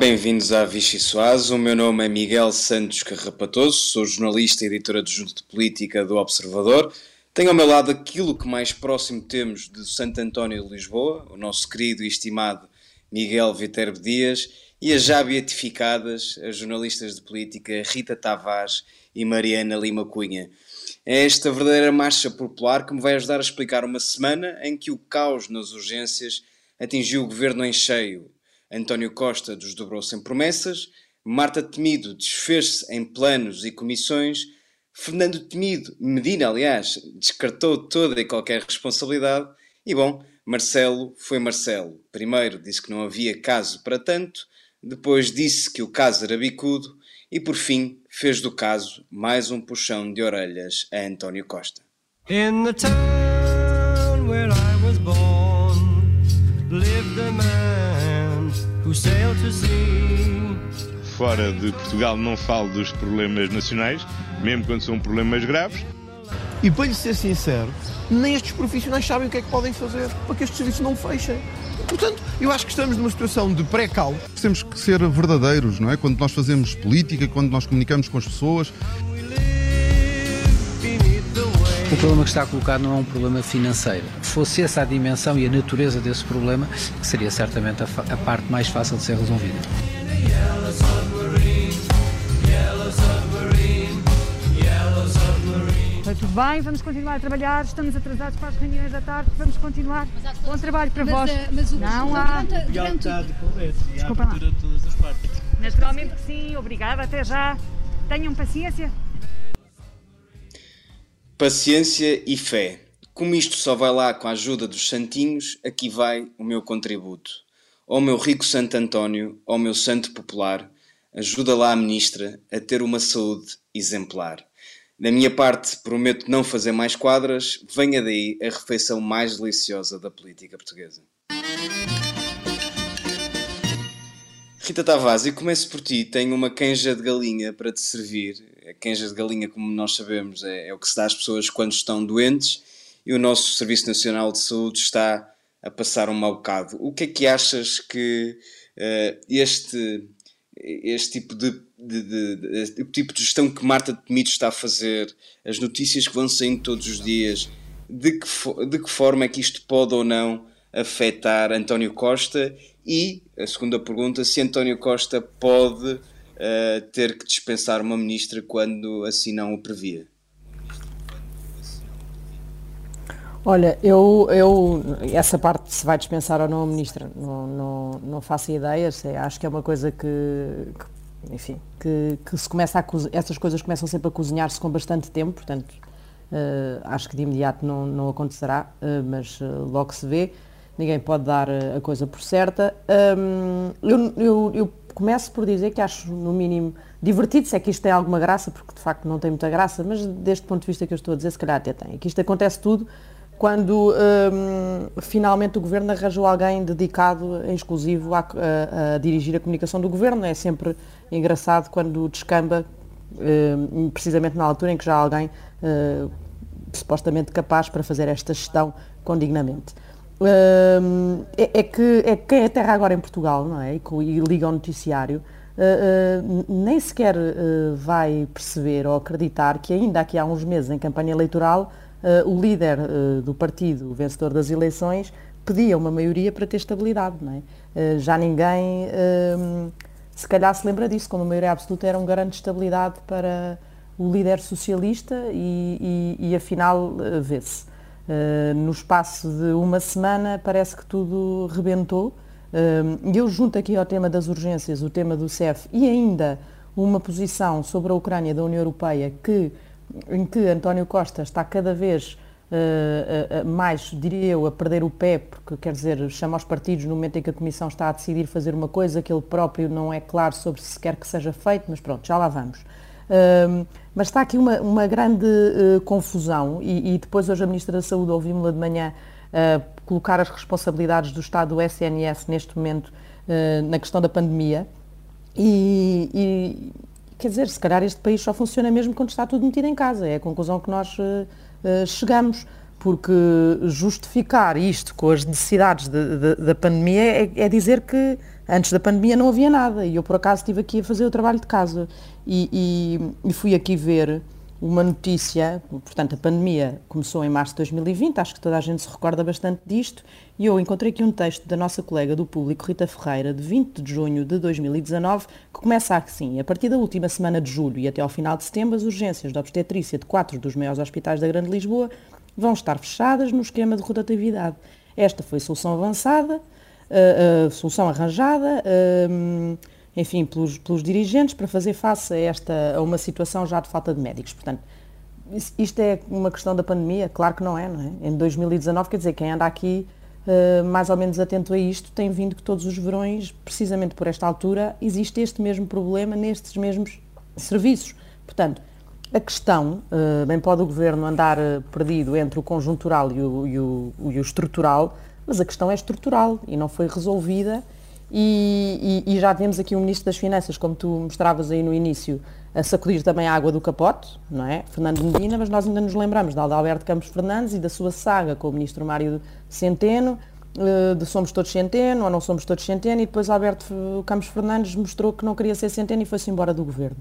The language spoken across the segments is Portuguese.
bem-vindos à Vichy Soaz. O meu nome é Miguel Santos Carrapatoso, sou jornalista e editor adjunto de política do Observador. Tenho ao meu lado aquilo que mais próximo temos de Santo António de Lisboa, o nosso querido e estimado Miguel Viterbo Dias, e as já beatificadas, as jornalistas de política Rita Tavares e Mariana Lima Cunha. É esta verdadeira marcha popular que me vai ajudar a explicar uma semana em que o caos nas urgências atingiu o governo em cheio. António Costa desdobrou-se em promessas, Marta Temido desfez-se em planos e comissões, Fernando Temido, Medina, aliás, descartou toda e qualquer responsabilidade, e bom, Marcelo foi Marcelo. Primeiro disse que não havia caso para tanto, depois disse que o caso era bicudo e, por fim, fez do caso mais um puxão de orelhas a António Costa. In the town where I was born, lived a man who sailed to sea. Fora de Portugal não falo dos problemas nacionais, mesmo quando são problemas graves. E para lhe ser sincero, nem estes profissionais sabem o que é que podem fazer para que estes serviços não fechem. Portanto, eu acho que estamos numa situação de pré-cal. Temos que ser verdadeiros, não é? Quando nós fazemos política, quando nós comunicamos com as pessoas. O problema que está colocado não é um problema financeiro. Fosse essa a dimensão e a natureza desse problema, seria certamente a, a parte mais fácil de ser resolvida. tudo bem, vamos continuar a trabalhar, estamos atrasados para as reuniões da tarde, vamos continuar. Bom trabalho para mas, vós. Eh, mas o não há. Durante, durante... A abertura de todas as partes. Naturalmente que sim, obrigada, até já. Tenham paciência. Paciência e fé. Como isto só vai lá com a ajuda dos santinhos, aqui vai o meu contributo. Ó meu rico Santo António, ó meu santo popular, ajuda lá a ministra a ter uma saúde exemplar. Da minha parte, prometo não fazer mais quadras. Venha daí a refeição mais deliciosa da política portuguesa. Rita Tavares, e começo por ti. Tenho uma canja de galinha para te servir. A canja de galinha, como nós sabemos, é, é o que se dá às pessoas quando estão doentes e o nosso Serviço Nacional de Saúde está a passar um mau bocado. O que é que achas que uh, este este tipo de, de, de, de, tipo de gestão que Marta Temido está a fazer, as notícias que vão saindo todos os dias, de que, de que forma é que isto pode ou não afetar António Costa e, a segunda pergunta, se António Costa pode uh, ter que dispensar uma ministra quando assim não o previa. Olha, eu, eu essa parte se vai dispensar ou não a ministra, não, não, não faço ideias, acho que é uma coisa que, que enfim, que, que, se começa a essas coisas começam sempre a cozinhar-se com bastante tempo, portanto, uh, acho que de imediato não, não acontecerá, uh, mas uh, logo se vê, ninguém pode dar a coisa por certa. Um, eu, eu, eu começo por dizer que acho, no mínimo, divertido, se é que isto tem alguma graça, porque de facto não tem muita graça, mas deste ponto de vista que eu estou a dizer, se calhar até tem. Que isto acontece tudo quando um, finalmente o governo arranjou alguém dedicado em exclusivo a, a, a, dirigir a comunicação do governo. É sempre engraçado quando descamba, um, precisamente na altura em que já há alguém uh, supostamente capaz para fazer esta gestão com Um, é, é, que é quem é terra agora em Portugal, não é? E, e liga ao noticiário. Uh, uh, nem sequer uh, vai perceber ou acreditar que ainda aqui há uns meses em campanha eleitoral uh, o líder uh, do partido, o vencedor das eleições, pedia uma maioria para ter estabilidade. Não é? Uh, já ninguém, se calhar, se lembra disso, quando a maioria absoluta era um garante de estabilidade para o líder socialista e, e, e afinal vê-se. No espaço de uma semana parece que tudo rebentou. E eu junto aqui ao tema das urgências, o tema do CEF e ainda uma posição sobre a Ucrânia da União Europeia que em que António Costa está cada vez uh, mais, diria eu, a perder o pé, porque quer dizer, chama aos partidos no momento em que a Comissão está a decidir fazer uma coisa que ele próprio não é claro sobre se quer que seja feito, mas pronto, já lá vamos. Uh, mas está aqui uma, uma grande confusão e, e, depois hoje a Ministra da Saúde ouvimos-la de manhã colocar as responsabilidades do Estado do SNS neste momento na questão da pandemia e, e Quer dizer, se calhar este país só funciona mesmo quando está tudo metido em casa. É a conclusão que nós uh, chegamos. Porque justificar isto com as necessidades de, de, da pandemia é, é, dizer que Antes da pandemia não havia nada e eu por acaso estive aqui a fazer o trabalho de casa e, e, e fui aqui ver uma notícia, portanto a pandemia começou em março de 2020, acho que toda a gente se recorda bastante disto, e eu encontrei aqui um texto da nossa colega do público, Rita Ferreira, de 20 de junho de 2019, que começa assim, a partir da última semana de julho e até ao final de setembro, as urgências de obstetrícia de quatro dos maiores hospitais da Grande Lisboa vão estar fechadas no esquema de rotatividade. Esta foi solução avançada, a, a solução arranjada, a, enfim, pelos, pelos, dirigentes para fazer face a, esta, a uma situação já de falta de médicos. Portanto, isto é uma questão da pandemia? Claro que não é, não é? Em 2019, quer dizer, quem anda aqui uh, mais ou menos atento a isto tem vindo que todos os verões, precisamente por esta altura, existe este mesmo problema nestes mesmos serviços. Portanto, a questão, uh, bem pode o Governo andar uh, perdido entre o conjuntural e o, e, o, e o estrutural, mas a questão é estrutural e não foi resolvida e, e, e, já temos aqui o Ministro das Finanças, como tu mostravas aí no início, a sacudir também a água do capote, não é? Fernando Medina, mas nós ainda nos lembramos de Alberto Campos Fernandes e da sua saga com o Ministro Mário Centeno, eh, de somos todos Centeno ou não somos todos Centeno, e depois Alberto Campos Fernandes mostrou que não queria ser Centeno e foi-se embora do governo.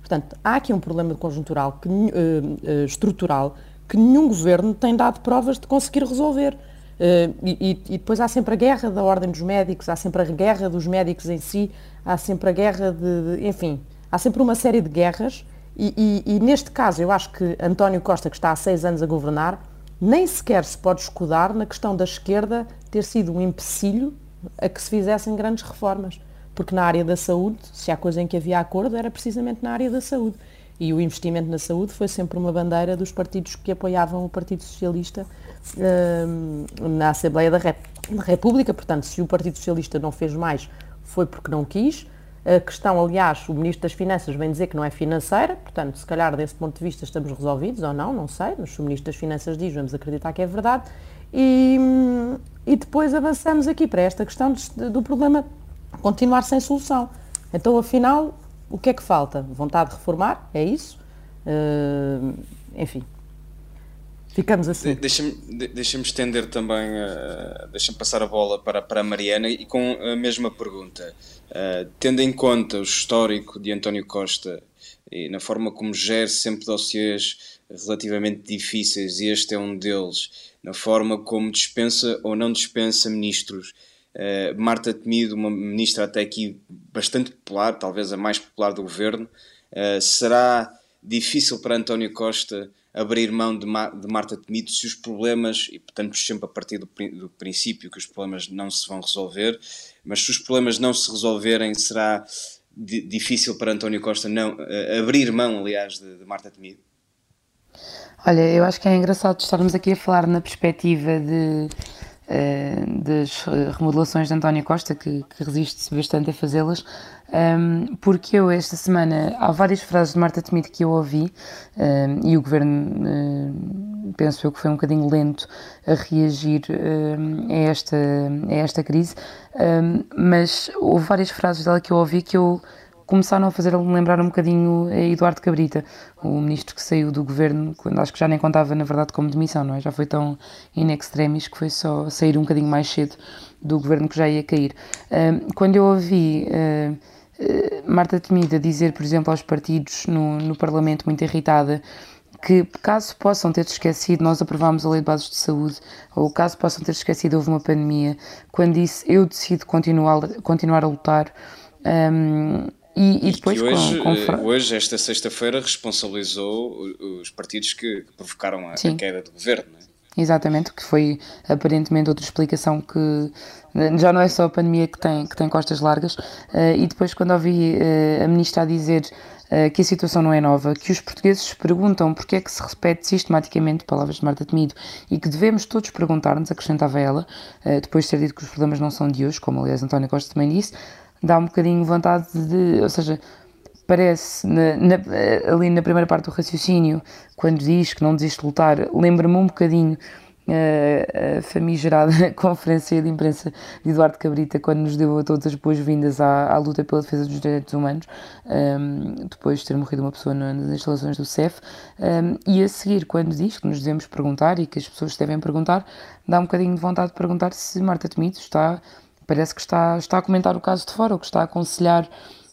Portanto, há aqui um problema conjuntural, que, uh, uh, estrutural, que nenhum governo tem dado provas de conseguir resolver. Uh, e, e, depois há sempre a guerra da ordem dos médicos, há sempre a guerra dos médicos em si, há sempre a guerra de, de enfim, há sempre uma série de guerras e, e, e, neste caso eu acho que António Costa, que está há seis anos a governar, nem sequer se pode escudar na questão da esquerda ter sido um empecilho a que se fizessem grandes reformas. Porque na área da saúde, se há coisa em que havia acordo, era precisamente na área da saúde. E o investimento na saúde foi sempre uma bandeira dos partidos que apoiavam o Partido Socialista na Assembleia da, Rep da República. Portanto, se o Partido Socialista não fez mais, foi porque não quis. A questão, aliás, o Ministro das Finanças vem dizer que não é financeira, portanto, se calhar desse ponto de vista estamos resolvidos ou não, não sei, mas se o Ministro das Finanças diz, vamos acreditar que é verdade. E, e depois avançamos aqui para esta questão do problema continuar sem solução. Então, afinal, o que é que falta? Vontade de reformar? É isso? Uh, enfim, ficamos assim. Deixa-me deixa estender também, uh, deixa-me passar a bola para, para a Mariana e com a mesma pergunta. Uh, tendo em conta o histórico de António Costa e na forma como gera sempre dossiês relativamente difíceis, e este é um deles, na forma como dispensa ou não dispensa ministros, Uh, Marta Temido, uma ministra até aqui bastante popular, talvez a mais popular do governo, uh, será difícil para António Costa abrir mão de, Ma de, Marta Temido se os problemas, e portanto sempre a partir do, do, princípio que os problemas não se vão resolver, mas se os problemas não se resolverem, será difícil para António Costa não uh, abrir mão, aliás, de, de Marta Temido? Olha, eu acho que é engraçado estarmos aqui a falar na perspectiva de eh, das remodelações de António Costa, que, que resiste-se bastante a fazê-las, um, porque eu esta semana há várias frases de Marta Temido que eu ouvi um, e o governo uh, penso eu que foi um bocadinho lento a reagir a, esta, a esta crise, mas houve várias frases dela que eu ouvi que eu começaram a fazer lembrar um bocadinho Eduardo Cabrita, o ministro que saiu do governo, quando acho que já nem contava na verdade como demissão, não é? Já foi tão in extremis que foi só sair um bocadinho mais cedo do governo que já ia cair. quando eu ouvi uh, Marta Temida dizer, por exemplo, aos partidos no, no Parlamento, muito irritada, que caso possam ter esquecido, nós aprovámos a Lei de Bases de Saúde, ou caso possam ter esquecido, houve uma pandemia, quando disse eu decido continuar, continuar a lutar. Um, e, e depois e hoje, com, com... Eh, hoje, esta sexta-feira, responsabilizou os partidos que, provocaram a, a, queda do governo. Não é? Exatamente, que foi aparentemente outra explicação que eh, já não é só a pandemia que tem, que tem costas largas. Uh, e depois, quando ouvi uh, a ministra dizer que a situação não é nova, que os portugueses se perguntam porque é que se repete sistematicamente, palavras de Marta Temido, e que devemos todos perguntar-nos, acrescentava ela, depois de ter dito que os problemas não são de hoje, como aliás António Costa também disse, dá um bocadinho vontade de. Ou seja, parece na, na, ali na primeira parte do raciocínio, quando diz que não desiste de lutar, lembra-me um bocadinho uh, a famigerada conferência de imprensa de Eduardo Cabrita, quando nos deu a todas as boas-vindas à, à, luta pela defesa dos direitos humanos, um, ehm, depois de ter morrido uma pessoa nas instalações do CEF, um, ehm, e a seguir, quando diz que nos devemos perguntar e que as pessoas devem perguntar, dá um bocadinho de vontade de perguntar se Marta Temido está parece que está, está a comentar o caso de fora, ou que está a aconselhar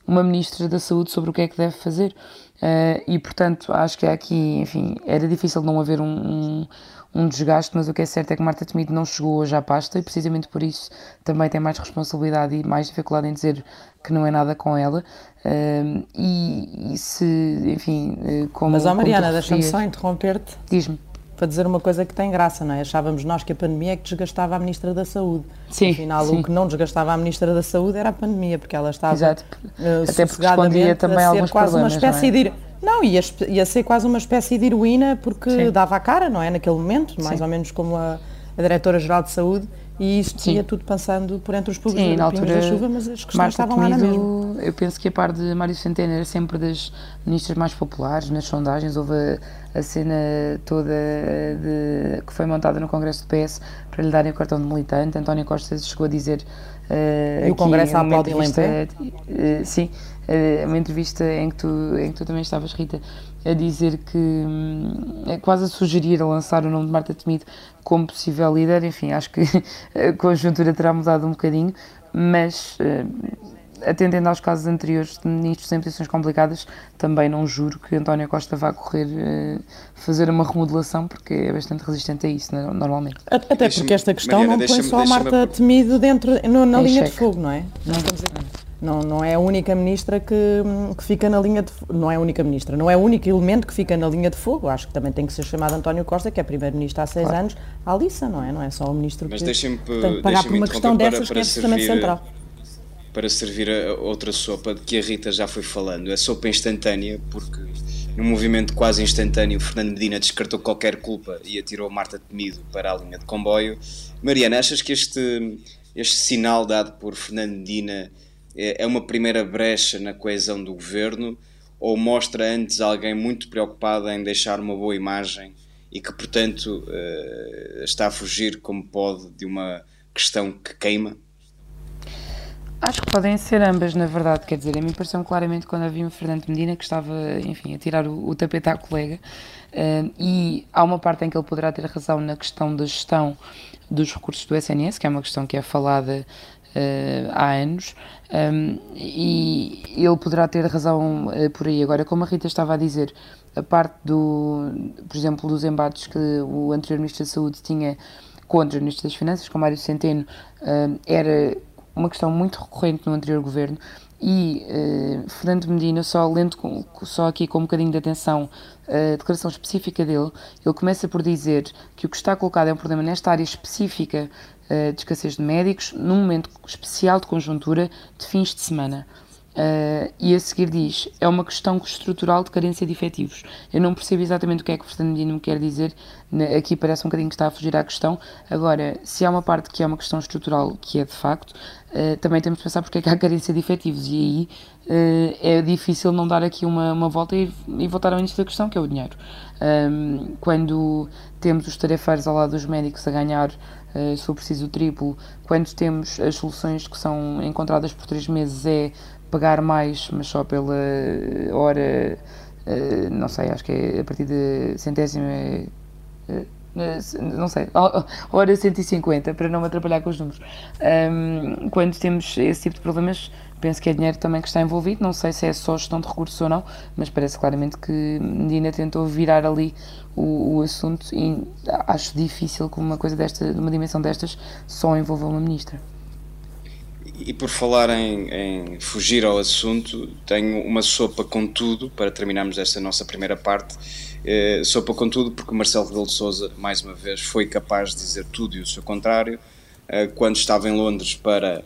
uma Ministra da Saúde sobre o que é que deve fazer. Uh, e, portanto, acho que aqui, enfim, era difícil não haver um, um, um, desgaste, mas o que é certo é que Marta Temido não chegou hoje à pasta e, precisamente por isso, também tem mais responsabilidade e mais dificuldade em dizer que não é nada com ela. Uh, e, e, se, enfim, uh, como. Mas, ó Mariana, deixa-me só interromper-te. Diz-me para dizer uma coisa que tem graça, não é? Achávamos nós que a pandemia é que desgastava a Ministra da Saúde. Sim. Afinal, sim. o que não desgastava a Ministra da Saúde era a pandemia, porque ela estava Exato. Uh, Até porque respondia também a alguns quase uma espécie não é? de não, ia, ia ser quase uma espécie de heroína porque sim. dava a cara, não é? Naquele momento, mais sim. ou menos como a, a Diretora-Geral de Saúde, e isto ia tudo passando por entre os públicos. Sim, na altura, da chuva, mas as questões Marta estavam Temido, lá na mesma. Eu penso que a par de Mário Centeno era sempre das ministras mais populares nas sondagens, houve a, a cena toda de, que foi montada no Congresso do PS para lhe darem o cartão de militante, António Costa chegou a dizer uh, e o Congresso a aplaudir uh, Sim, uh, uma entrevista em que, tu, em que tu também estavas, Rita, a dizer que hum, é quase a sugerir a lançar o nome de Marta Temido como possível líder. Enfim, acho que a conjuntura terá mudado um bocadinho, mas hum, atendendo aos casos anteriores de ministros em posições complicadas, também não juro que António Costa vá correr uh, fazer uma remodelação, porque é bastante resistente a isso, normalmente. Até porque esta questão Mariana, não põe só a Marta Temido dentro, no, na linha cheque. de fogo, não é? Não, não, não é a única ministra que, que fica na linha de não é a única ministra, não é o único elemento que fica na linha de fogo. Acho que também tem que ser chamado António Costa, que é primeiro-ministro há seis claro. anos, a Alissa, não é? Não é só o ministro Mas que tem que pagar por uma questão para, dessas para que é absolutamente central. Para servir a outra sopa de que a Rita já foi falando, é sopa instantânea, porque num movimento quase instantâneo, Fernando Medina descartou qualquer culpa e atirou Marta Temido para a linha de comboio. Mariana, achas que este, este sinal dado por Fernando Medina é, é uma primeira brecha na coesão do governo ou mostra antes alguém muito preocupado em deixar uma boa imagem e que, portanto, uh, está a fugir como pode de uma questão que queima? Acho que podem ser ambas, na verdade. Quer dizer, a mim pareceu claramente quando havia um Fernando Medina que estava, enfim, a tirar o, o tapete à colega. Uh, e há uma parte em que ele poderá ter razão na questão da gestão dos recursos do SNS, que é uma questão que é falada uh, há anos, um, e ele poderá ter razão uh, por aí. Agora, como a Rita estava a dizer, a parte do, por exemplo, dos embates que o anterior Ministro da Saúde tinha contra o Ministro das Finanças, com Mário Centeno, uh, era uma questão muito recorrente no anterior governo e uh, Fernando Medina, só lendo com, só aqui com um bocadinho de atenção a declaração específica dele, ele começa por dizer que o que está colocado é um problema nesta área específica uh, de escassez de médicos, num momento especial de conjuntura de fins de semana. Uh, e a seguir diz: é uma questão estrutural de carência de efetivos. Eu não percebo exatamente o que é que o Fernando Medina me quer dizer, aqui parece um bocadinho que está a fugir à questão. Agora, se há uma parte que é uma questão estrutural, que é de facto, uh, também temos de pensar porque é que há carência de efetivos, e aí uh, é difícil não dar aqui uma, uma volta e, e voltar ao início da questão, que é o dinheiro. Um, quando temos os tarefeiros ao lado dos médicos a ganhar se for preciso o triplo, quando temos as soluções que são encontradas por três meses é pagar mais, mas só pela hora, uh, não sei, acho que é a partir de centésima, uh, não sei, hora 150, para não me atrapalhar com os números. Quando temos esse tipo de problemas, penso que é dinheiro também que está envolvido, não sei se é só gestão de recursos ou não, mas parece claramente que Medina tentou virar ali o, o assunto e acho difícil que uma coisa desta, de uma dimensão destas, só envolva uma ministra. E por falar em, em, fugir ao assunto, tenho uma sopa com tudo para terminarmos esta nossa primeira parte. Eh, sopa com tudo, porque Marcelo Rebelo de Souza, mais uma vez, foi capaz de dizer tudo e o seu contrário. Eh, quando estava em Londres para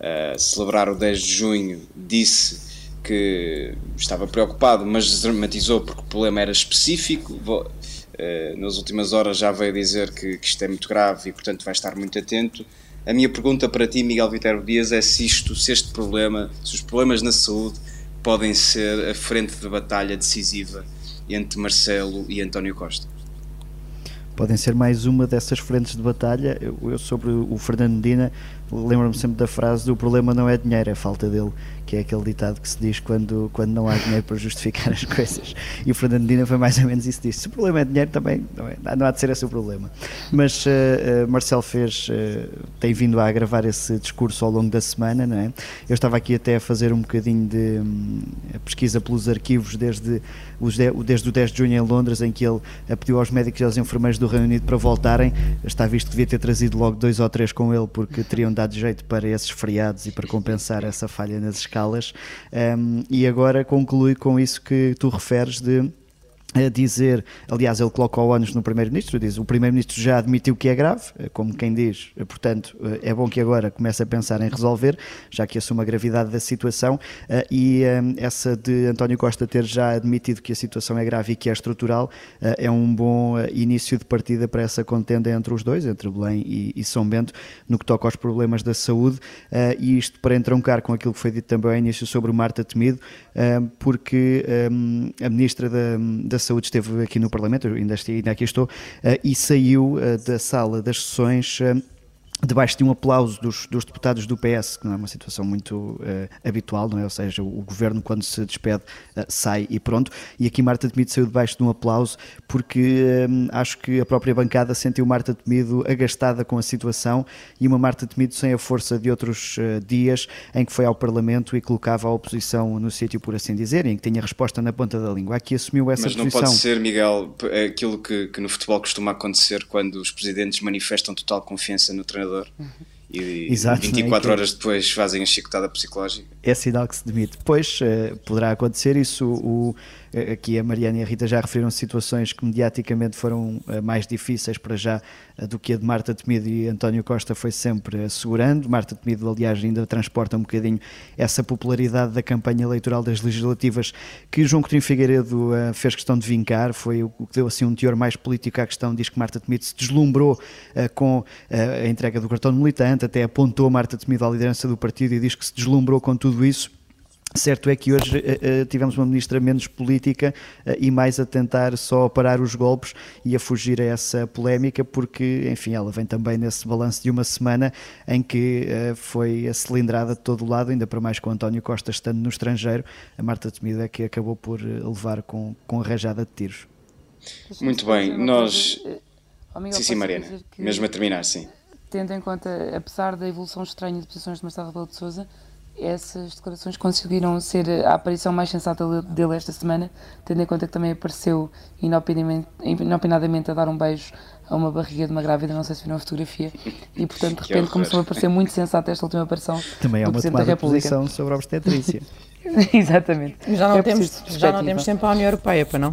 eh, celebrar o 10 de junho, disse que estava preocupado, mas dramatizou porque o problema era específico. Eh, nas últimas horas já veio dizer que, que isto é muito grave e, portanto, vai estar muito atento a minha pergunta para ti, Miguel Viterbo Dias, é se isto, se este problema, se os problemas na saúde podem ser a frente de batalha decisiva entre Marcelo e António Costa. Podem ser mais uma dessas frentes de batalha. Eu, eu sobre o Fernando Medina lembro-me sempre da frase do problema não é dinheiro, é falta dele que é aquele ditado que se diz quando, quando não há dinheiro para justificar as coisas. E o Fernando Medina foi mais ou menos isso disse. Se o problema é dinheiro, também não, é, não há de ser esse o problema. Mas uh, uh, Marcel fez, uh, tem vindo a agravar esse discurso ao longo da semana, não é? Eu estava aqui até a fazer um bocadinho de um, pesquisa pelos arquivos desde, os de, desde o 10 de junho em Londres, em que ele pediu aos médicos e aos enfermeiros do Reino Unido para voltarem. Está visto que devia ter trazido logo dois ou três com ele, porque teriam dado jeito para esses feriados e para compensar essa falha nas escalas. Um, e agora conclui com isso que tu referes de a dizer, aliás, ele coloca o ónus no Primeiro-Ministro, diz o Primeiro-Ministro já admitiu que é grave, eh, como quem diz, eh, portanto, eh, é bom que agora comece a pensar em resolver, já que assume a gravidade da situação, e essa de António Costa ter já admitido que a situação é grave e que é estrutural, é um bom início de partida para essa contenda entre os dois, entre Belém e São Bento, no que toca aos problemas da saúde, e isto para entroncar com aquilo que foi dito também ao início sobre o Marta Temido, porque a Ministra da, da Saúde esteve aqui no Parlamento, ainda, aqui estou, eh, e saiu eh, da sala das sessões eh, debaixo de um aplauso dos, dos, deputados do PS, que não é uma situação muito uh, habitual, não é? Ou seja, o, o, governo quando se despede uh, sai e pronto. E aqui Marta Temido saiu debaixo de um aplauso porque uh, acho que a própria bancada sentiu Marta Temido agastada com a situação e uma Marta Temido sem a força de outros dias em que foi ao Parlamento e colocava a oposição no sítio, por assim dizer, em que tinha resposta na ponta da língua. Aqui assumiu essa Mas não posição. pode ser, Miguel, aquilo que, que no futebol costuma acontecer quando os presidentes manifestam total confiança no treinador treinador. E Exato, 24 é? horas depois fazem a chicotada psicológica. É sinal que se demite. Pois uh, poderá acontecer isso. O, aqui a Mariana e a Rita já referiram situações que mediaticamente foram uh, mais difíceis para já uh, do que a de Marta Temido e António Costa foi sempre assegurando. Marta Temido, aliás, ainda transporta um bocadinho essa popularidade da campanha eleitoral das legislativas que João Coutinho Figueiredo uh, fez questão de vincar, foi o, que deu assim um teor mais político à questão, diz que Marta Temido se deslumbrou com a entrega do cartão militante, até apontou Marta Temido à liderança do partido e diz que se deslumbrou com tudo isso Certo é que hoje uh, uh, tivemos uma ministra menos política uh, e mais a tentar só parar os golpes e a fugir a essa polémica, porque, enfim, ela vem também nesse balanço de uma semana em que foi a cilindrada de todo o lado, ainda para mais com António Costa estando no estrangeiro. A Marta Temido é que acabou por levar com, com a rajada de tiros. Muito bem, nós. Oh, sim, sim, Mariana, mesmo a terminar, sim. Tendo em conta, apesar da evolução estranha de posições de Marcelo Rebelo de Souza, essas declarações conseguiram ser a aparição mais sensata dele esta semana, tendo em conta que também apareceu inopinadamente a dar um beijo a uma barriga de uma grávida, não sei se viram a fotografia, e portanto de repente começou a parecer muito sensata esta última aparição Também é uma tomada de posição sobre a obstetrícia. Exatamente. Já não, é temos, já não temos tempo para a União Europeia, para não?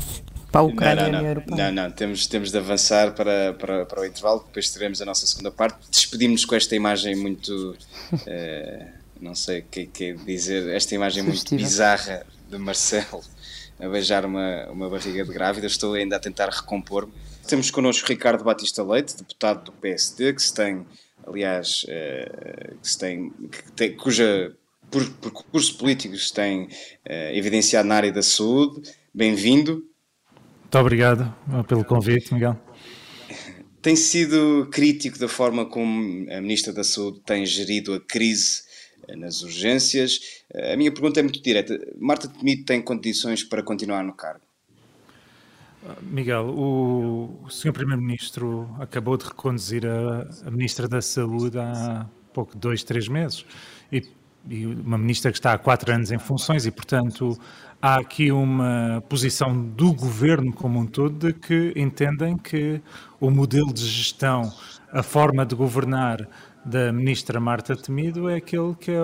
Para a Ucrânia não, não, e a União Europeia. Não, não, temos, temos de avançar para, para, para o intervalo, depois teremos a nossa segunda parte. Despedimos-nos com esta imagem muito... Uh, não sei o que, que é dizer, esta imagem muito bizarra de Marcelo a beijar uma, uma barriga de grávida, estou ainda a tentar recompor-me. Temos connosco Ricardo Batista Leite, deputado do PSD, que se tem, aliás, uh, que se tem, que tem cuja por, percurso político se tem uh, evidenciado na área da saúde. Bem-vindo. Muito obrigado pelo convite, Miguel. Tem sido crítico da forma como a Ministra da Saúde tem gerido a crise nas urgências. A minha pergunta é muito direta. Marta Temido tem condições para continuar no cargo? Miguel, o, Sr. Primeiro-Ministro acabou de reconduzir a, a, Ministra da Saúde há pouco, dois, três meses. E, e, uma Ministra que está há quatro anos em funções e, portanto, há aqui uma posição do Governo como um todo de que entendem que o modelo de gestão, a forma de governar da ministra Marta Temido é aquele que é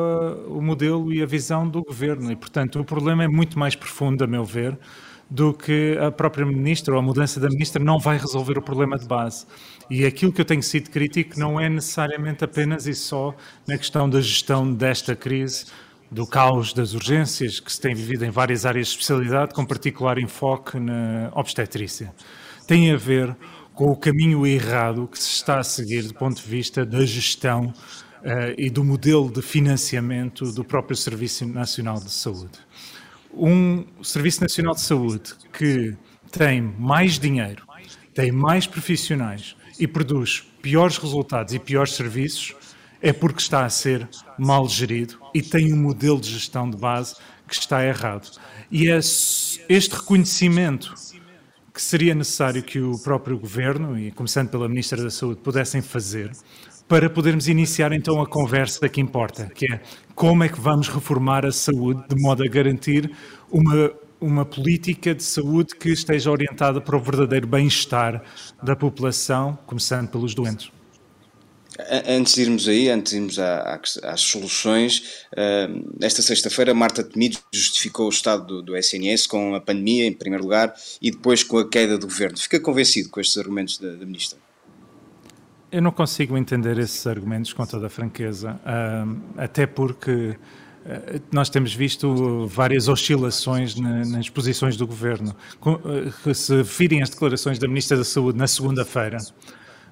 o modelo e a visão do governo. E, portanto, o problema é muito mais profundo, a meu ver, do que a própria ministra ou a mudança da ministra não vai resolver o problema de base. E aquilo que eu tenho sido crítico não é necessariamente apenas e só na questão da gestão desta crise, do caos das urgências que se tem vivido em várias áreas de especialidade, com particular enfoque na obstetrícia. Tem a ver com o caminho errado que se está a seguir do ponto de vista da gestão uh, e do modelo de financiamento do próprio Serviço Nacional de Saúde. Um Serviço Nacional de Saúde que tem mais dinheiro, tem mais profissionais e produz piores resultados e piores serviços é porque está a ser mal gerido e tem um modelo de gestão de base que está errado. E é este reconhecimento que seria necessário que o próprio governo, e começando pela Ministra da Saúde, pudessem fazer para podermos iniciar então a conversa que importa, que é como é que vamos reformar a saúde de modo a garantir uma, uma política de saúde que esteja orientada para o verdadeiro bem-estar da população, começando pelos doentes. Antes de irmos aí, antes de irmos às soluções, esta sexta-feira Marta Temido justificou o estado do, do, SNS com a pandemia, em primeiro lugar, e depois com a queda do governo. Fica convencido com estes argumentos da, da Ministra? Eu não consigo entender esses argumentos com toda a franqueza, até porque eh, nós temos visto várias oscilações nas posições do governo. Eh, se virem as declarações da Ministra da Saúde na segunda-feira,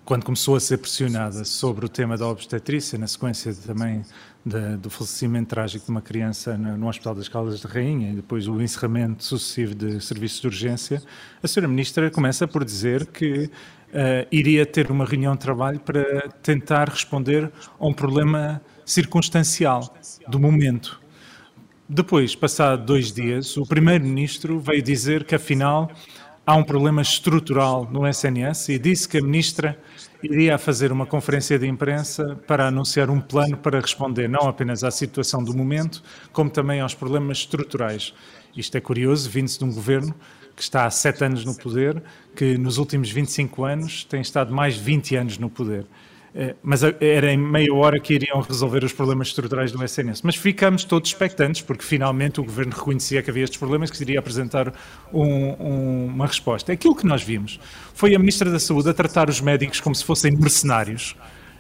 quando começou a ser pressionada sobre o tema da obstetrícia, na sequência também de, do falecimento trágico de uma criança no, no, Hospital das Caldas de Rainha e depois o encerramento sucessivo de serviços de urgência, a Sra. Ministra começa por dizer que uh, iria ter uma reunião de trabalho para tentar responder a um problema circunstancial do momento. Depois, passado dois dias, o Primeiro-Ministro veio dizer que, afinal, há um problema estrutural no SNS e disse que a Ministra iria fazer uma conferência de imprensa para anunciar um plano para responder não apenas à situação do momento, como também aos problemas estruturais. Isto é curioso, vindo-se de um governo que está há sete anos no poder, que nos últimos 25 anos tem estado mais de 20 anos no poder. Eh, mas era em meia hora que iriam resolver os problemas estruturais do SNS. Mas ficamos todos expectantes, porque finalmente o governo reconhecia que havia estes problemas, que iria apresentar um, um, uma resposta. Aquilo que nós vimos foi a Ministra da Saúde a tratar os médicos como se fossem mercenários,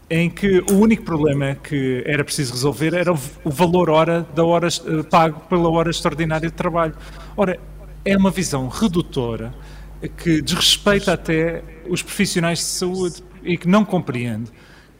em que o único problema que era preciso resolver era o, o valor hora da hora uh, pago pela hora extraordinária de trabalho. Ora, é uma visão redutora que desrespeita até os profissionais de saúde e que não compreende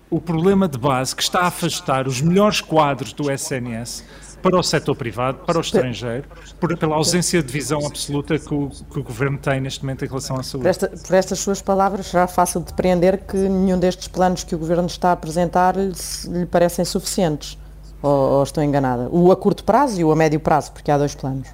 o problema de base que está a afastar os melhores quadros do SNS para o setor privado, para o estrangeiro, por, pela ausência de visão absoluta que o, que o, Governo tem neste momento em relação à saúde. Por, esta, por, estas suas palavras, será fácil de depreender que nenhum destes planos que o Governo está a apresentar lhe, lhe parecem suficientes, ou, ou, estou enganada? O a curto prazo e o a médio prazo, porque há dois planos.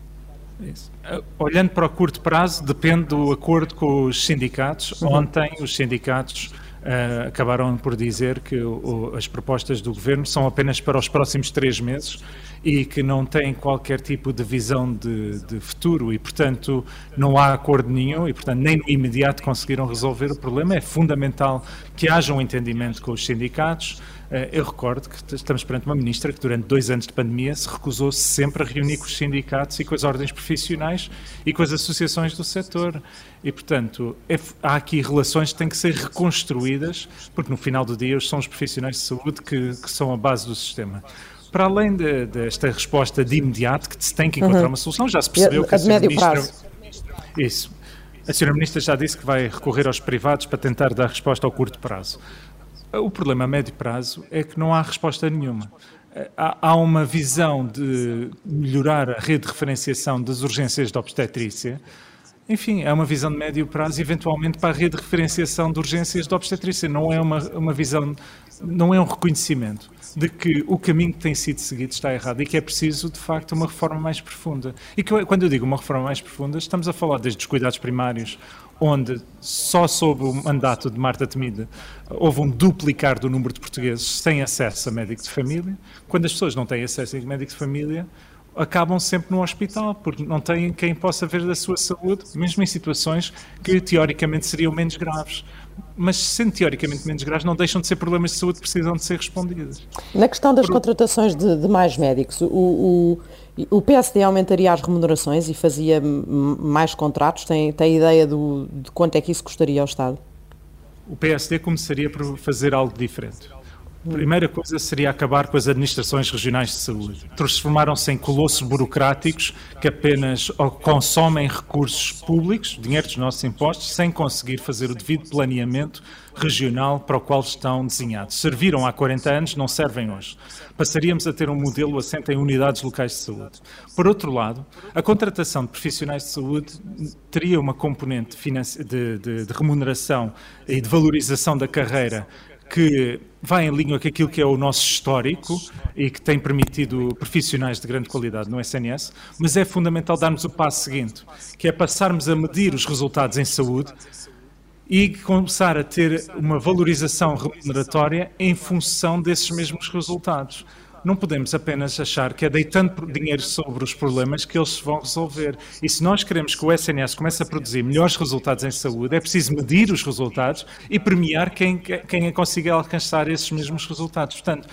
Isso. Olhando para o curto prazo, depende do acordo com os sindicatos. Uhum. Ontem, os sindicatos uh, acabaram por dizer que o, as propostas do governo são apenas para os próximos três meses e que não têm qualquer tipo de visão de, de, futuro e, portanto, não há acordo nenhum e, portanto, nem no imediato conseguiram resolver o problema. É fundamental que haja um entendimento com os sindicatos. Eh, eu recordo que estamos perante uma ministra que, durante dois anos de pandemia, se recusou sempre a reunir com os sindicatos e com as ordens profissionais e com as associações do setor. E, portanto, é, há aqui relações que têm que ser reconstruídas, porque no final do dia são os profissionais de saúde que, que são a base do sistema para além de, desta resposta de imediato, que se tem que encontrar uhum. uma solução, já se percebeu que a, a médio ministra... prazo. Isso. A senhora ministra já disse que vai recorrer aos privados para tentar dar resposta ao curto prazo. O problema a médio prazo é que não há resposta nenhuma. Há uma visão de melhorar a rede de referenciação das urgências de obstetrícia, enfim, é uma visão de médio prazo, eventualmente para a rede de referenciação de urgências de obstetrícia. Não é uma, uma visão, não é um reconhecimento de que o caminho que tem sido seguido está errado e que é preciso, de facto, uma reforma mais profunda. E que, quando eu digo uma reforma mais profunda, estamos a falar desde os cuidados primários, onde só sob o mandato de Marta Temida houve um duplicar do número de portugueses sem acesso a médico de família. Quando as pessoas não têm acesso a médico de família, acabam sempre no hospital, porque não têm quem possa ver da sua saúde, mesmo em situações que teoricamente seriam menos graves mas sendo teoricamente menos graves, não deixam de ser problemas de saúde que precisam de ser respondidos. Na questão das Por... contratações de, de, mais médicos, o, o, o, PSD aumentaria as remunerações e fazia mais contratos? Tem, tem ideia do, de quanto é que isso custaria ao Estado? O PSD começaria por fazer algo diferente. A primeira coisa seria acabar com as administrações regionais de saúde. Transformaram-se em colossos burocráticos que apenas consomem recursos públicos, dinheiro dos nossos impostos, sem conseguir fazer o devido planeamento regional para o qual estão desenhados. Serviram há 40 anos, não servem hoje. Passaríamos a ter um modelo assente em unidades locais de saúde. Por outro lado, a contratação de profissionais de saúde teria uma componente de, de, de remuneração e de valorização da carreira que vai em linha com aquilo que é o nosso histórico e que tem permitido profissionais de grande qualidade no SNS, mas é fundamental darmos o passo seguinte, que é passarmos a medir os resultados em saúde e começar a ter uma valorização remuneratória em função desses mesmos resultados não podemos apenas achar que é deitando dinheiro sobre os problemas que eles vão resolver. E se nós queremos que o SNS comece a produzir melhores resultados em saúde, é preciso medir os resultados e premiar quem, quem consiga alcançar esses mesmos resultados. Portanto,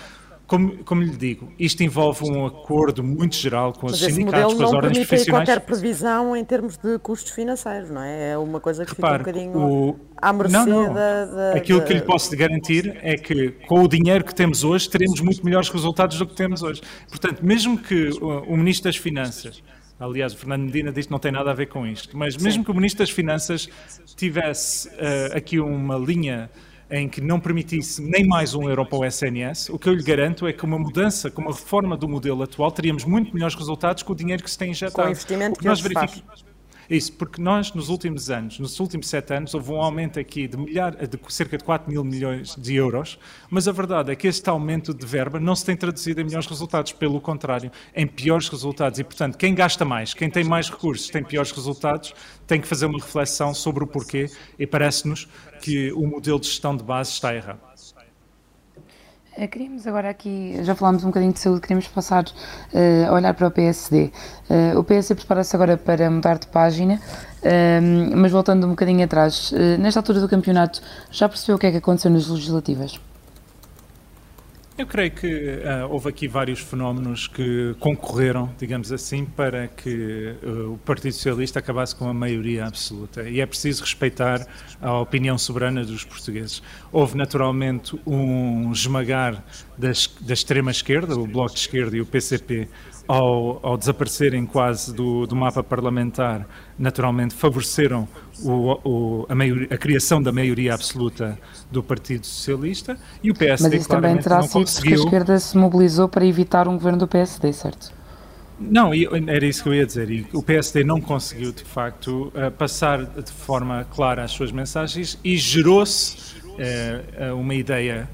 como, como lhe digo, isto envolve um acordo muito geral com os sindicatos, com as ordens não profissionais. qualquer previsão em termos de custos financeiros, não é? É uma coisa que Repare, fica um bocadinho o... à mercê não, não. Da, da, Aquilo da... que lhe posso garantir é que com o dinheiro que temos hoje teremos muito melhores resultados do que temos hoje. Portanto, mesmo que o, o Ministro das Finanças Aliás, o Fernando Medina diz que não tem nada a ver com isto. Mas mesmo Sim. que o Ministro das Finanças tivesse uh, aqui uma linha em que não permitisse nem mais um euro para o SNS, o que eu lhe garanto é que uma mudança, com uma reforma do modelo atual, teríamos muito melhores resultados com o dinheiro que se tem injetado. Com o investimento que nós verificamos. Isso, porque nós, nos últimos anos, nos últimos sete anos, houve um aumento aqui de, milhar, de cerca de 4 mil milhões de euros, mas a verdade é que este aumento de verba não se tem traduzido em melhores resultados, pelo contrário, em piores resultados. E, portanto, quem gasta mais, quem tem mais recursos, tem piores resultados, tem que fazer uma reflexão sobre o porquê e parece-nos que o modelo de gestão de base está errado. Eh, queríamos agora aqui, já falámos um bocadinho de saúde, queríamos passar uh, a olhar para o PSD. Uh, eh, o PSD prepara-se agora para mudar de página, uh, mas voltando um bocadinho atrás, nesta altura do campeonato, já percebeu o que é que aconteceu nas legislativas? Eu creio que uh, houve aqui vários fenómenos que concorreram, digamos assim, para que uh, o Partido Socialista acabasse com a maioria absoluta. E é preciso respeitar a opinião soberana dos portugueses. Houve naturalmente um esmagar das, da extrema-esquerda, o Bloco de Esquerda e o PCP, ao, ao desaparecerem quase do, do, mapa parlamentar, naturalmente favoreceram o, o, a, maioria, a, criação da maioria absoluta do Partido Socialista e o PSD Mas isso também terá conseguiu... porque a esquerda se mobilizou para evitar um governo do PSD, certo? Não, era isso que eu ia dizer. E o PSD não conseguiu, de facto, eh, passar de forma clara as suas mensagens e gerou-se uh, uma ideia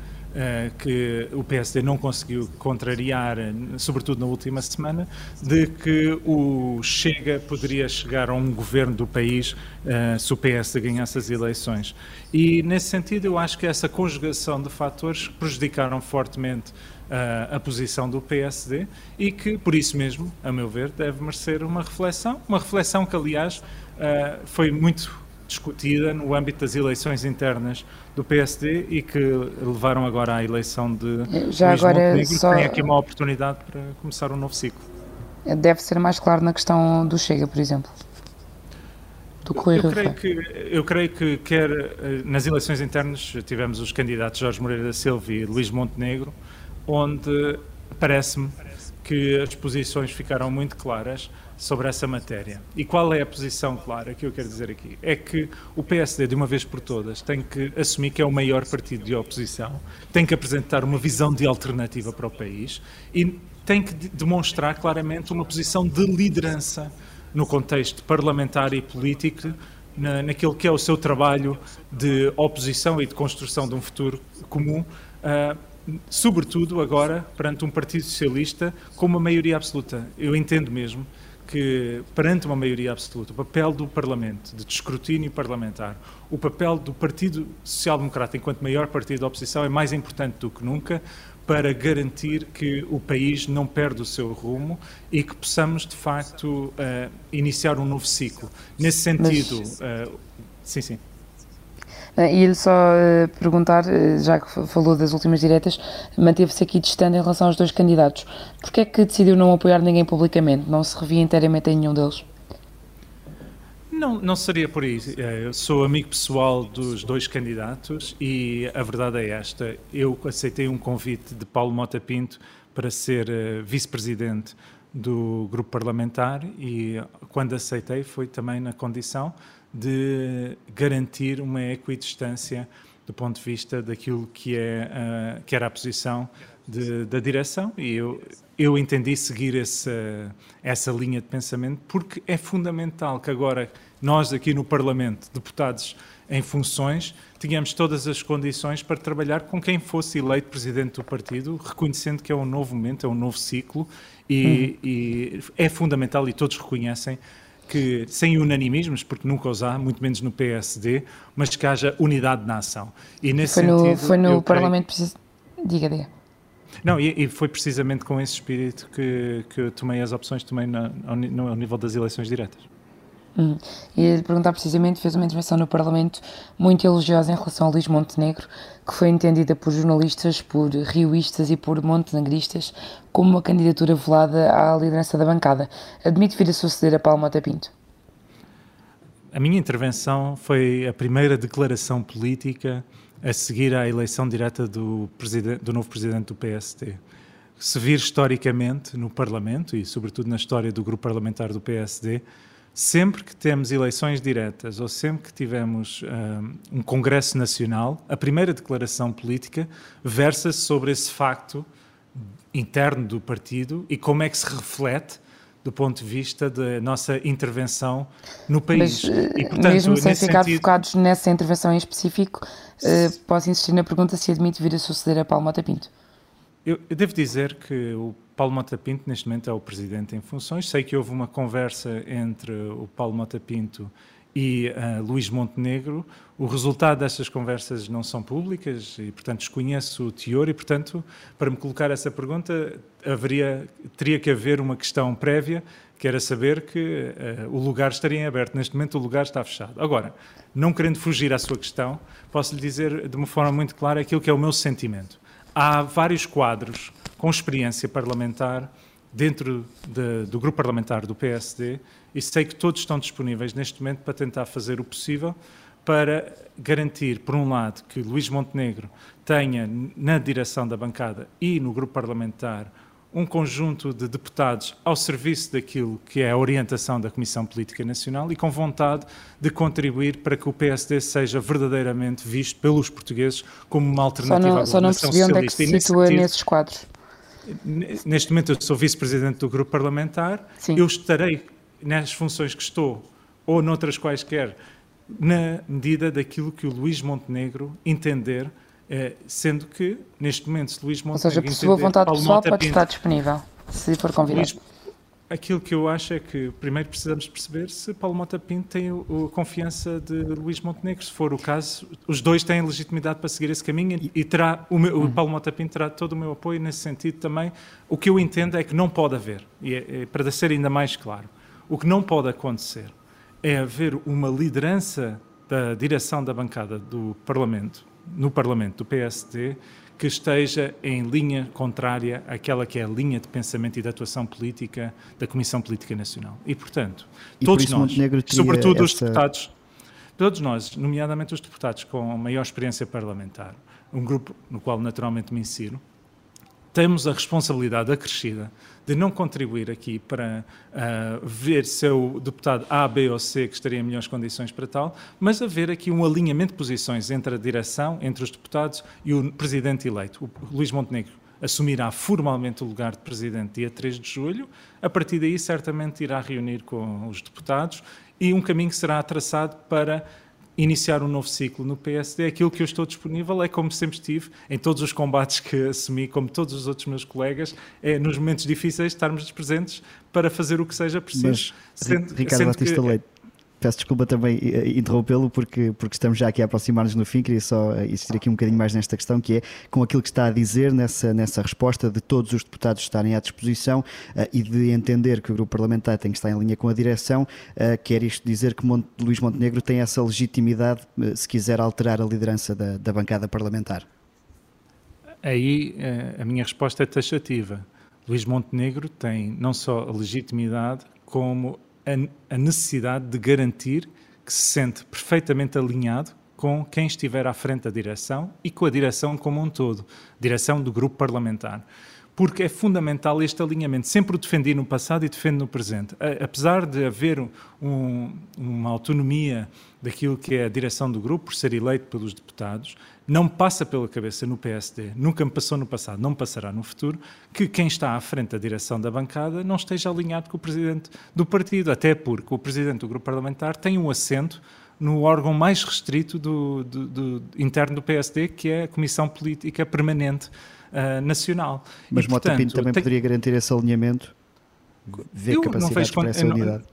que o PSD não conseguiu contrariar, sobretudo na última semana, de que o Chega poderia chegar a um governo do país uh, se o PSD ganhasse as eleições. E, nesse sentido, eu acho que essa conjugação de fatores prejudicaram fortemente uh, a posição do PSD e que, por isso mesmo, a meu ver, deve merecer uma reflexão, uma reflexão que, aliás, foi muito discutida no âmbito das eleições internas do PSD e que levaram agora à eleição de Já Luís agora Montenegro, só... tem aqui uma oportunidade para começar um novo ciclo. Deve ser mais claro na questão do Chega, por exemplo. Do eu, creio que, eu creio que quer eh, nas eleições internas tivemos os candidatos Jorge Moreira da Silva e Luís Montenegro, onde parece-me que as posições ficaram muito claras sobre essa matéria. E qual é a posição clara que eu quero dizer aqui? É que o PSD, de uma vez por todas, tem que assumir que é o maior partido de oposição, tem que apresentar uma visão de alternativa para o país e tem que demonstrar claramente uma posição de liderança no contexto parlamentar e político, na, naquilo que é o seu trabalho de oposição e de construção de um futuro comum. Uh, sobretudo agora perante um Partido Socialista com uma maioria absoluta. Eu entendo mesmo que, perante uma maioria absoluta, o papel do Parlamento, de escrutínio parlamentar, o papel do Partido Social Democrata, enquanto maior partido da oposição, é mais importante do que nunca para garantir que o país não perde o seu rumo e que possamos, de facto, uh, iniciar um novo ciclo. Nesse sentido, uh, sim, sim. E ele só uh, perguntar, uh, já que falou das últimas diretas, manteve-se aqui distante em relação aos dois candidatos. Porquê é que decidiu não apoiar ninguém publicamente? Não se revia inteiramente em nenhum deles? Não, não seria por isso. Eh, eu sou amigo pessoal dos dois candidatos e a verdade é esta. Eu aceitei um convite de Paulo Mota Pinto para ser uh, vice-presidente do grupo parlamentar e quando aceitei foi também na condição de garantir uma equidistância do ponto de vista daquilo que, é, uh, que era a posição de, da direção e eu, eu entendi seguir essa, essa linha de pensamento porque é fundamental que agora nós aqui no Parlamento, deputados em funções, tínhamos todas as condições para trabalhar com quem fosse eleito presidente do partido, reconhecendo que é um novo momento, é um novo ciclo e, uhum. e é fundamental e todos reconhecem que, sem unanimismos, porque nunca os há, muito menos no PSD, mas que haja unidade na ação. E nesse foi no, sentido, foi no Parlamento. Creio... Diga, diga. Não, e, e, foi precisamente com esse espírito que, que tomei as opções que tomei na, ao, no, ao nível das eleições diretas. E perguntar precisamente, fez uma intervenção no Parlamento muito elogiosa em relação a Luís Montenegro, que foi entendida por jornalistas, por rioístas e por montenegristas como uma candidatura velada à liderança da bancada. Admite vir a suceder a Paulo Mota Pinto? A minha intervenção foi a primeira declaração política a seguir à eleição direta do, do novo presidente do PSD. Se vir historicamente no Parlamento e, sobretudo, na história do grupo parlamentar do PSD, sempre que temos eleições diretas ou sempre que tivemos um, um Congresso Nacional, a primeira declaração política versa sobre esse facto interno do partido e como é que se reflete do ponto de vista da nossa intervenção no país. Mas, e, portanto, mesmo sem ficar sentido... focados nessa intervenção em específico, uh, posso insistir na pergunta se admite vir a suceder a Paulo Mota Pinto. Eu, eu devo dizer que o Paulo Mota Pinto, neste momento, é o presidente em funções. Sei que houve uma conversa entre o Paulo Mota Pinto e uh, Luís Montenegro. O resultado destas conversas não são públicas e, portanto, desconheço o teor e, portanto, para me colocar essa pergunta, haveria, teria que haver uma questão prévia, que era saber que uh, o lugar estaria em aberto. Neste momento, o lugar está fechado. Agora, não querendo fugir à sua questão, posso lhe dizer de uma forma muito clara aquilo que é o meu sentimento. Há vários quadros com experiência parlamentar dentro de, do grupo parlamentar do PSD e sei que todos estão disponíveis neste momento para tentar fazer o possível para garantir, por um lado, que Luís Montenegro tenha na direção da bancada e no grupo parlamentar um conjunto de deputados ao serviço daquilo que é a orientação da Comissão Política Nacional e com vontade de contribuir para que o PSD seja verdadeiramente visto pelos portugueses como uma alternativa só não, à Só não percebi onde é que se situa nesses quadros. Neste momento eu sou vice-presidente do grupo parlamentar, Sim. eu estarei nas funções que estou ou noutras quaisquer, na medida daquilo que o Luís Montenegro entender, eh, sendo que, neste momento, se Luís Montenegro. Ou seja, por sua vontade pessoal, pode Pinto, estar disponível, se for convidado. Luís, aquilo que eu acho é que primeiro precisamos perceber se Paulo Mota Pinto tem a confiança de Luís Montenegro. Se for o caso, os dois têm legitimidade para seguir esse caminho e, terá o, meu, o, hum. Paulo Mota Pinto terá todo o meu apoio nesse sentido também. O que eu entendo é que não pode haver, e é, é, para ser ainda mais claro, o que não pode acontecer é haver uma liderança da direção da bancada do Parlamento, no Parlamento do PSD, que esteja em linha contrária àquela que é a linha de pensamento e de atuação política da Comissão Política Nacional. E, portanto, e todos nós, sobretudo essa... os deputados, todos nós, nomeadamente os deputados com maior experiência parlamentar, um grupo no qual naturalmente me insiro, temos a responsabilidade acrescida de não contribuir aqui para uh, ver se é o deputado A, B ou C que estaria em melhores condições para tal, mas haver aqui um alinhamento de posições entre a direção, entre os deputados e o presidente eleito, o Luís Montenegro assumirá formalmente o lugar de presidente dia 3 de julho. A partir daí, certamente irá reunir com os deputados e um caminho será traçado para iniciar um novo ciclo no PSD, aquilo que eu estou disponível é como sempre estive, em todos os combates que assumi, como todos os outros meus colegas, é nos momentos difíceis estarmos presentes para fazer o que seja preciso. Mas, sendo, Ricardo sendo Batista que, Leite, peço desculpa também eh, interrompê-lo porque, porque estamos já aqui a aproximar-nos no fim, queria só eh, insistir aqui um bocadinho mais nesta questão, que é com aquilo que está a dizer nessa, nessa resposta de todos os deputados estarem à disposição uh, e de entender que o grupo parlamentar tem que estar em linha com a direção, uh, quer isto dizer que Monte, Luís Montenegro tem essa legitimidade uh, se quiser alterar a liderança da, da bancada parlamentar? Aí a minha resposta é taxativa. Luís Montenegro tem não só a legitimidade, como a, a necessidade de garantir que se sente perfeitamente alinhado com quem estiver à frente da direção e com a direção como um todo, direção do grupo parlamentar. porque é fundamental este alinhamento. Sempre o defendi no passado e defendo no presente. Apesar de haver um, uma autonomia daquilo que é a direção do grupo, por ser eleito pelos deputados, não passa pela cabeça no PSD, nunca me passou no passado, não passará no futuro, que quem está à frente da direção da bancada não esteja alinhado com o presidente do partido, até porque o presidente do grupo parlamentar tem um assento no órgão mais restrito do, do, do, interno do PSD, que é a Comissão Política Permanente uh, Nacional. Mas e, Mota portanto, Pinto também tem... poderia garantir esse alinhamento? Ver capacidades para essa unidade?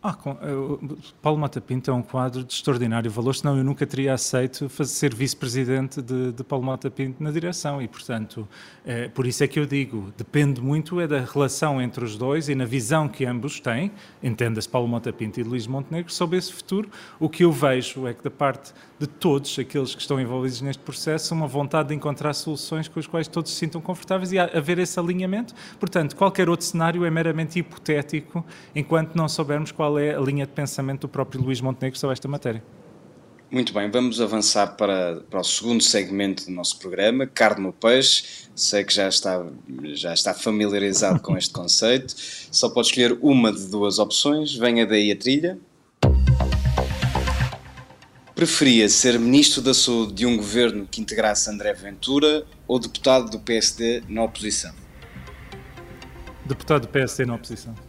Ah, com, uh, Paulo é um quadro de extraordinário valor, senão eu nunca teria aceito fazer, ser vice-presidente de, de, Paulo Mata Pinto na direção e, portanto, é, por isso é que eu digo, depende muito é da relação entre os dois e na visão que ambos têm, entenda-se Paulo Mata Pinto e Luís Montenegro, sobre esse futuro. O que eu vejo é que da parte de todos aqueles que estão envolvidos neste processo, uma vontade de encontrar soluções com as quais todos se sintam confortáveis e haver esse alinhamento. Portanto, qualquer outro cenário é meramente hipotético enquanto não soubermos qual qual é a linha de pensamento do próprio Luís Montenegro sobre esta matéria. Muito bem, vamos avançar para, para o segundo segmento do nosso programa, carne no peixe. Sei que já está, já está familiarizado com este conceito. Só pode escolher uma de duas opções. Venha daí a trilha. Preferia ser Ministro da Saúde de um governo que integrasse André Ventura ou deputado do PSD na oposição? Deputado do PSD na oposição.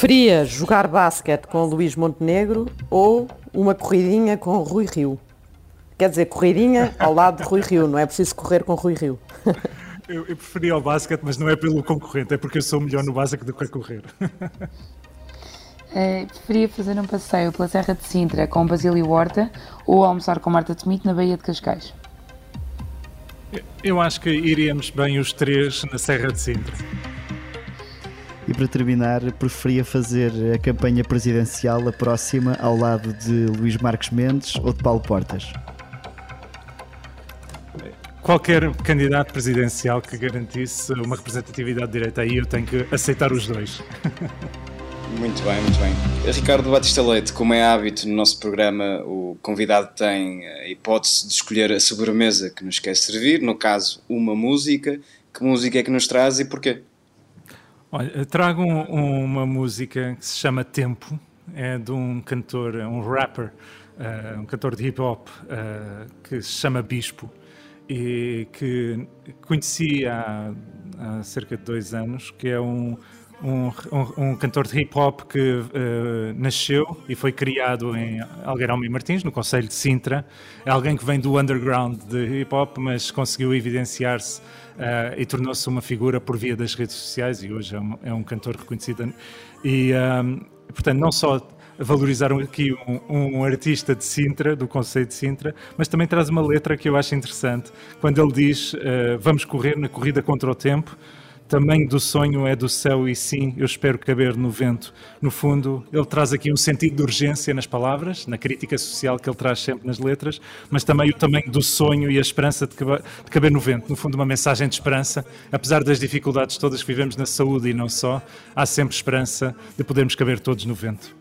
Preferia jogar basquete com Luís Montenegro ou uma corridinha com Rui Rio? Quer dizer, corridinha ao lado de Rui Rio, não é preciso correr com Rui Rio. Eu, eu preferia o basquete, mas não é pelo concorrente, é porque eu sou melhor no basquete do que a correr. É, preferia fazer um passeio pela Serra de Sintra com Basílio Horta ou almoçar com Marta Tomito na Baía de Cascais? Eu acho que iríamos bem os três na Serra de Sintra. E para terminar, preferia fazer a campanha presidencial a próxima ao lado de Luís Marques Mendes ou de Paulo Portas? Qualquer candidato presidencial que garantisse uma representatividade direta aí, eu tenho que aceitar os dois. Muito bem, muito bem. Ricardo Batista Leite, como é hábito no nosso programa, o convidado tem a hipótese de escolher a sobremesa que nos quer servir, no caso, uma música. Que música é que nos traz e porquê? Olha, trago um, uma música que se chama Tempo, é de um cantor, um rapper, uh, um cantor de hip hop uh, que se chama Bispo e que conheci há, há cerca de dois anos, que é um, um, um, cantor de hip hop que uh, nasceu e foi criado em Algueirão e Martins, no Conselho de Sintra. É alguém que vem do underground de hip hop, mas conseguiu evidenciar-se uh, e tornou-se uma figura por via das redes sociais e hoje é um, é um cantor reconhecido. E, um, portanto, não só valorizaram aqui um, um, artista de Sintra, do Conselho de Sintra, mas também traz uma letra que eu acho interessante, quando ele diz uh, vamos correr na corrida contra o tempo, tamanho do sonho é do céu e sim, eu espero caber no vento. No fundo, ele traz aqui um sentido de urgência nas palavras, na crítica social que ele traz sempre nas letras, mas também o tamanho do sonho e a esperança de caber, de caber no vento. No fundo, uma mensagem de esperança. Apesar das dificuldades todas que vivemos na saúde e não só, há sempre esperança de podermos caber todos no vento.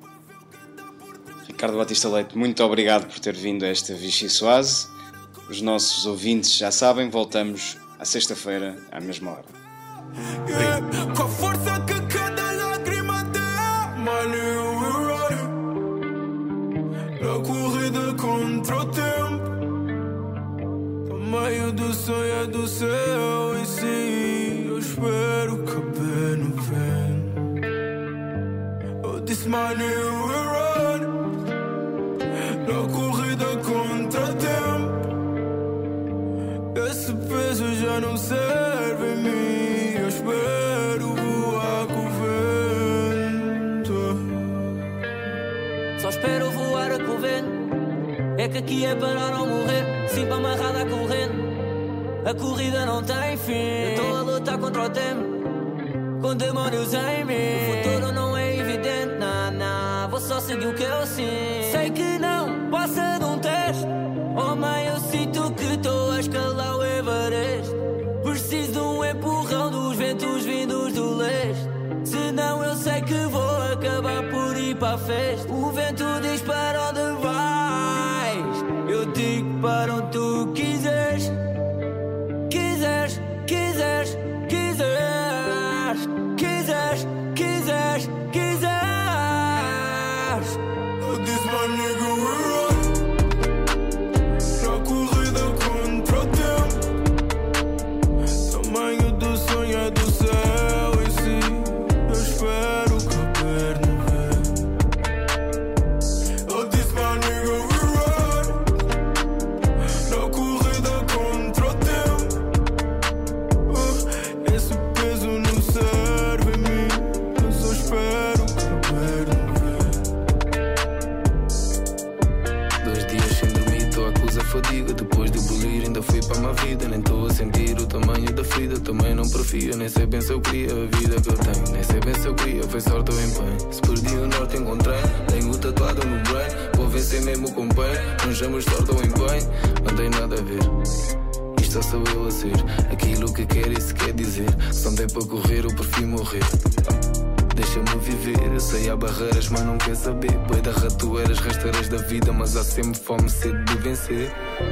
Ricardo Batista Leite, muito obrigado por ter vindo a esta Vichy Soase. Os nossos ouvintes já sabem, voltamos à sexta-feira, à mesma hora. Com a força que cada lágrima tem, mano, Na corrida contra o tempo, no meio do sonho do céu, e sim, eu espero caber no vento. Eu disse, mano, Na corrida contra tempo, esse peso já não serve em mim espero voar com o vento. Só espero voar com o vento. É que aqui é para não morrer, sempre amarrada a corrente. A corrida não tem fim. Estou a lutar contra o tempo, com demônios em mim. O futuro não é evidente, nah, nah. Vou só seguir o que eu sinto. Sei que não que vou acabar por ir para a festa. O vento diz para onde saber. Boi da ratoeiras,